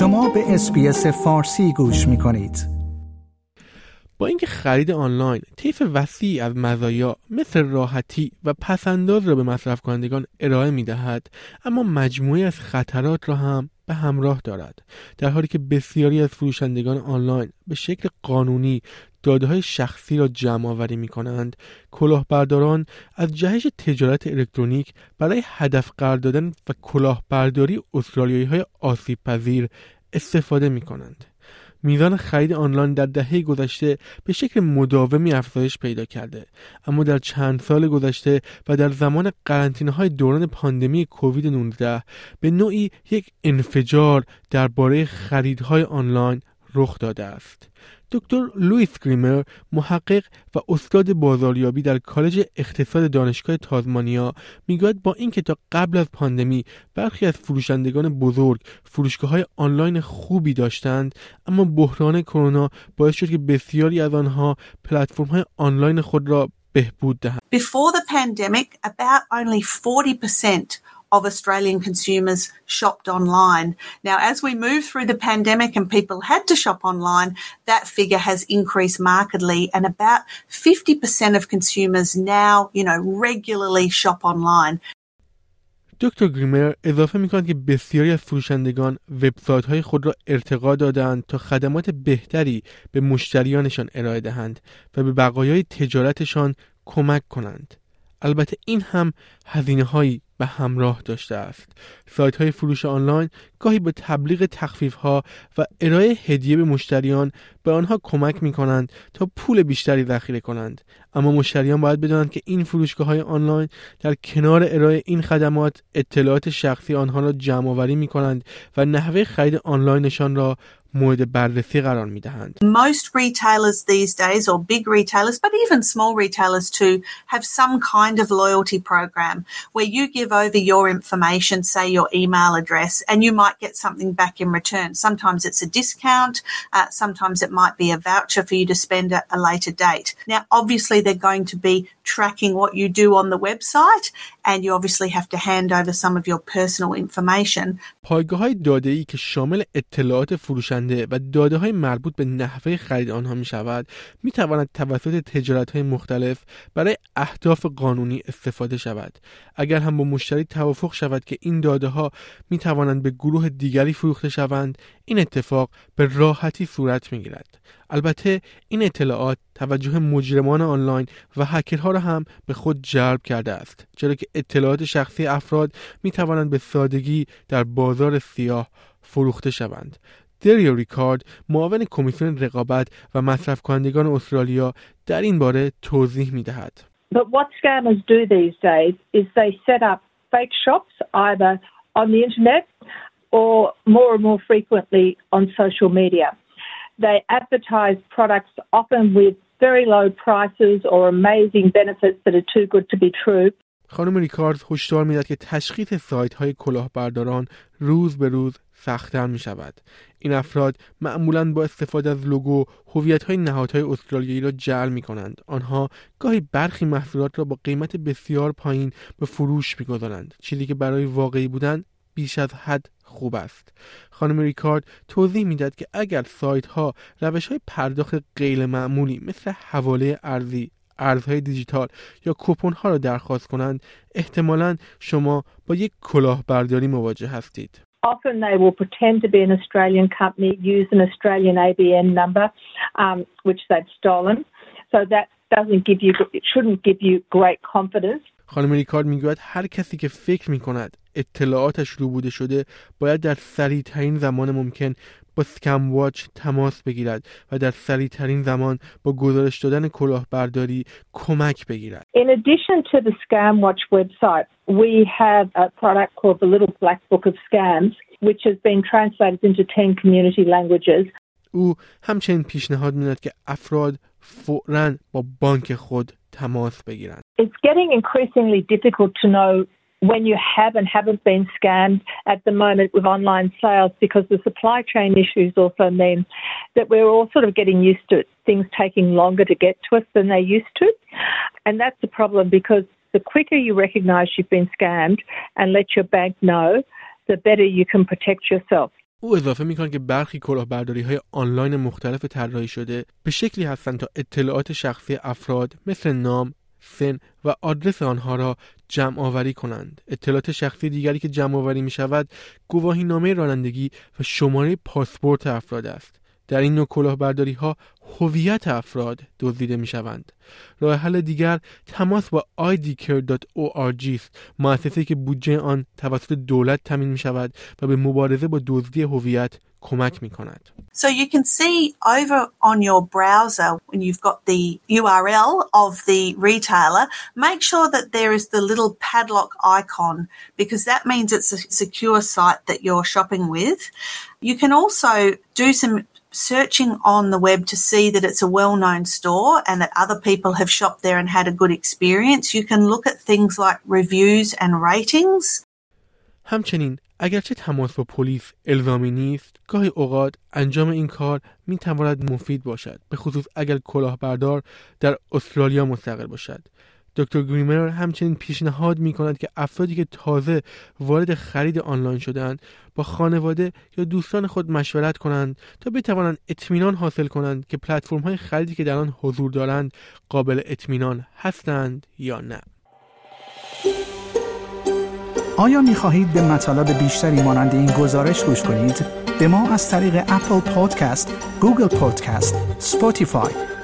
شما به SBS فارسی گوش می کنید. با اینکه خرید آنلاین طیف وسیعی از مزایا مثل راحتی و پس‌انداز را به مصرف کنندگان ارائه می دهد اما مجموعه‌ای از خطرات را هم به همراه دارد در حالی که بسیاری از فروشندگان آنلاین به شکل قانونی داده های شخصی را جمع آوری می کنند کلاهبرداران از جهش تجارت الکترونیک برای هدف قرار دادن و کلاهبرداری استرالیایی های آسیب پذیر استفاده می کنند میزان خرید آنلاین در دهه گذشته به شکل مداومی افزایش پیدا کرده. اما در چند سال گذشته و در زمان قرنطینه های دوران پاندمی کووید 19 به نوعی یک انفجار درباره خریدهای آنلاین رخ داده است دکتر لویس گریمر محقق و استاد بازاریابی در کالج اقتصاد دانشگاه تاسمانیا می‌گوید با اینکه تا قبل از پاندمی برخی از فروشندگان بزرگ فروشگاه های آنلاین خوبی داشتند اما بحران کرونا باعث شد که بسیاری از آنها پلتفرم های آنلاین خود را بهبود دهند. Before the pandemic, about only 40% of Australian consumers shopped online. Now, as we move through the pandemic and people had to shop online, that figure has increased markedly and about 50% of consumers now, you know, regularly shop online. دکتر گریمر اضافه می که بسیاری از فروشندگان وبسایت های خود را ارتقا دادند تا خدمات بهتری به مشتریانشان ارائه دهند و به بقایای تجارتشان کمک کنند. البته این هم هزینه هایی به همراه داشته است. سایت های فروش آنلاین گاهی به تبلیغ تخفیف ها و ارائه هدیه به مشتریان به آنها کمک می کنند تا پول بیشتری ذخیره کنند. اما مشتریان باید بدانند که این فروشگاه های آنلاین در کنار ارائه این خدمات اطلاعات شخصی آنها را جمع آوری می کنند و نحوه خرید آنلاینشان را مورد بررسی قرار می دهند. Most retailers these days or big retailers but even small retailers too have some kind of loyalty program where you give over your information say your email address and you might get something back in return. Sometimes it's a discount, uh, sometimes it might be a voucher for you to spend at a later date. Now obviously they're going to be tracking what you do on the website and you obviously have to hand over some of your personal information. پایگاه های داده ای که شامل اطلاعات فروشنده و داده های مربوط به نحوه خرید آنها می شود می تواند توسط تجارت های مختلف برای اهداف قانونی استفاده شود اگر هم با مشتری توافق شود که این داده ها می توانند به گروه دیگری فروخته شوند این اتفاق به راحتی صورت می گیرد البته این اطلاعات توجه مجرمان آنلاین و هکرها را هم به خود جلب کرده است چرا که اطلاعات شخصی افراد می توانند به سادگی در بازار سیاه فروخته شوند دریو ریکارد معاون کمیسیون رقابت و مصرف کنندگان استرالیا در این باره توضیح می دهد. But what scammers do these days is they set up fake shops either on the or more and more frequently on social media. They advertise products often with very low prices or amazing benefits that are too good to be true. خانم ریکارد هشدار می‌داد که تشخیص سایت های کلاهبرداران روز به روز سختتر می شود. این افراد معمولا با استفاده از لوگو هویت های نهادهای استرالیایی را جعل می کنند. آنها گاهی برخی محصولات را با قیمت بسیار پایین به فروش می گذارند. چیزی که برای واقعی بودن بیش از حد خوب است. خانم ریکارد توضیح می‌داد که اگر سایت ها روش های پرداخت غیر معمولی مثل حواله ارزی ارزهای دیجیتال یا کوپن ها را درخواست کنند احتمالا شما با یک کلاهبرداری مواجه هستید. Often they will pretend to be an Australian company, use an Australian ABN number, um, which they've stolen. So that doesn't give you, it shouldn't give you great confidence. خانم ریکارد می‌گوید هر کسی که فکر می کند اطلاعاتش رو بوده شده باید در سریع ترین زمان ممکن با سکم واچ تماس بگیرد و در سریع ترین زمان با گزارش دادن کلاهبرداری کمک بگیرد. In addition to the Scam Watch website, we have a product called the Little Black Book of Scams, which has been translated into 10 community languages. او همچنین پیشنهاد می‌داد که افراد فوراً با بانک خود تماس بگیرند. It's getting increasingly difficult to know when you have and haven't been scammed at the moment with online sales because the supply chain issues also mean that we're all sort of getting used to things taking longer to get to us than they used to. And that's a problem because the quicker you recognize you've been scammed and let your bank know, the better you can protect yourself. او اضافه میکنه که برخی کلاهبرداری های آنلاین مختلف طراحی شده به شکلی هستند تا اطلاعات شخصی افراد مثل نام، سن و آدرس آنها را جمع آوری کنند. اطلاعات شخصی دیگری که جمع آوری می شود گواهی نامه رانندگی و شماره پاسپورت افراد است. در این نوع کلاهبرداری ها هویت افراد دزدیده می شوند. راه حل دیگر تماس با idcare.org است مؤسسه‌ای که بودجه آن توسط دولت تامین می شود و به مبارزه با دزدی هویت کمک می کند. So you can see over on your browser when you've got the URL of the retailer, make sure that there is the little padlock icon because that means it's a secure site that you're shopping with. You can also do some searching on the web to see that it's a well known store and that other people have shopped there and had a good experience. You can look at things like reviews and ratings. همچنین اگرچه تماس با پلیس الزامی نیست گاهی اوقات انجام این کار می تواند مفید باشد به خصوص اگر کلاهبردار در استرالیا مستقر باشد دکتر گریمر همچنین پیشنهاد می کند که افرادی که تازه وارد خرید آنلاین شدند با خانواده یا دوستان خود مشورت کنند تا بتوانند اطمینان حاصل کنند که پلتفرم های خریدی که در آن حضور دارند قابل اطمینان هستند یا نه آیا می خواهید به مطالب بیشتری مانند این گزارش گوش کنید؟ به ما از طریق Apple Podcast، Google Podcast، Spotify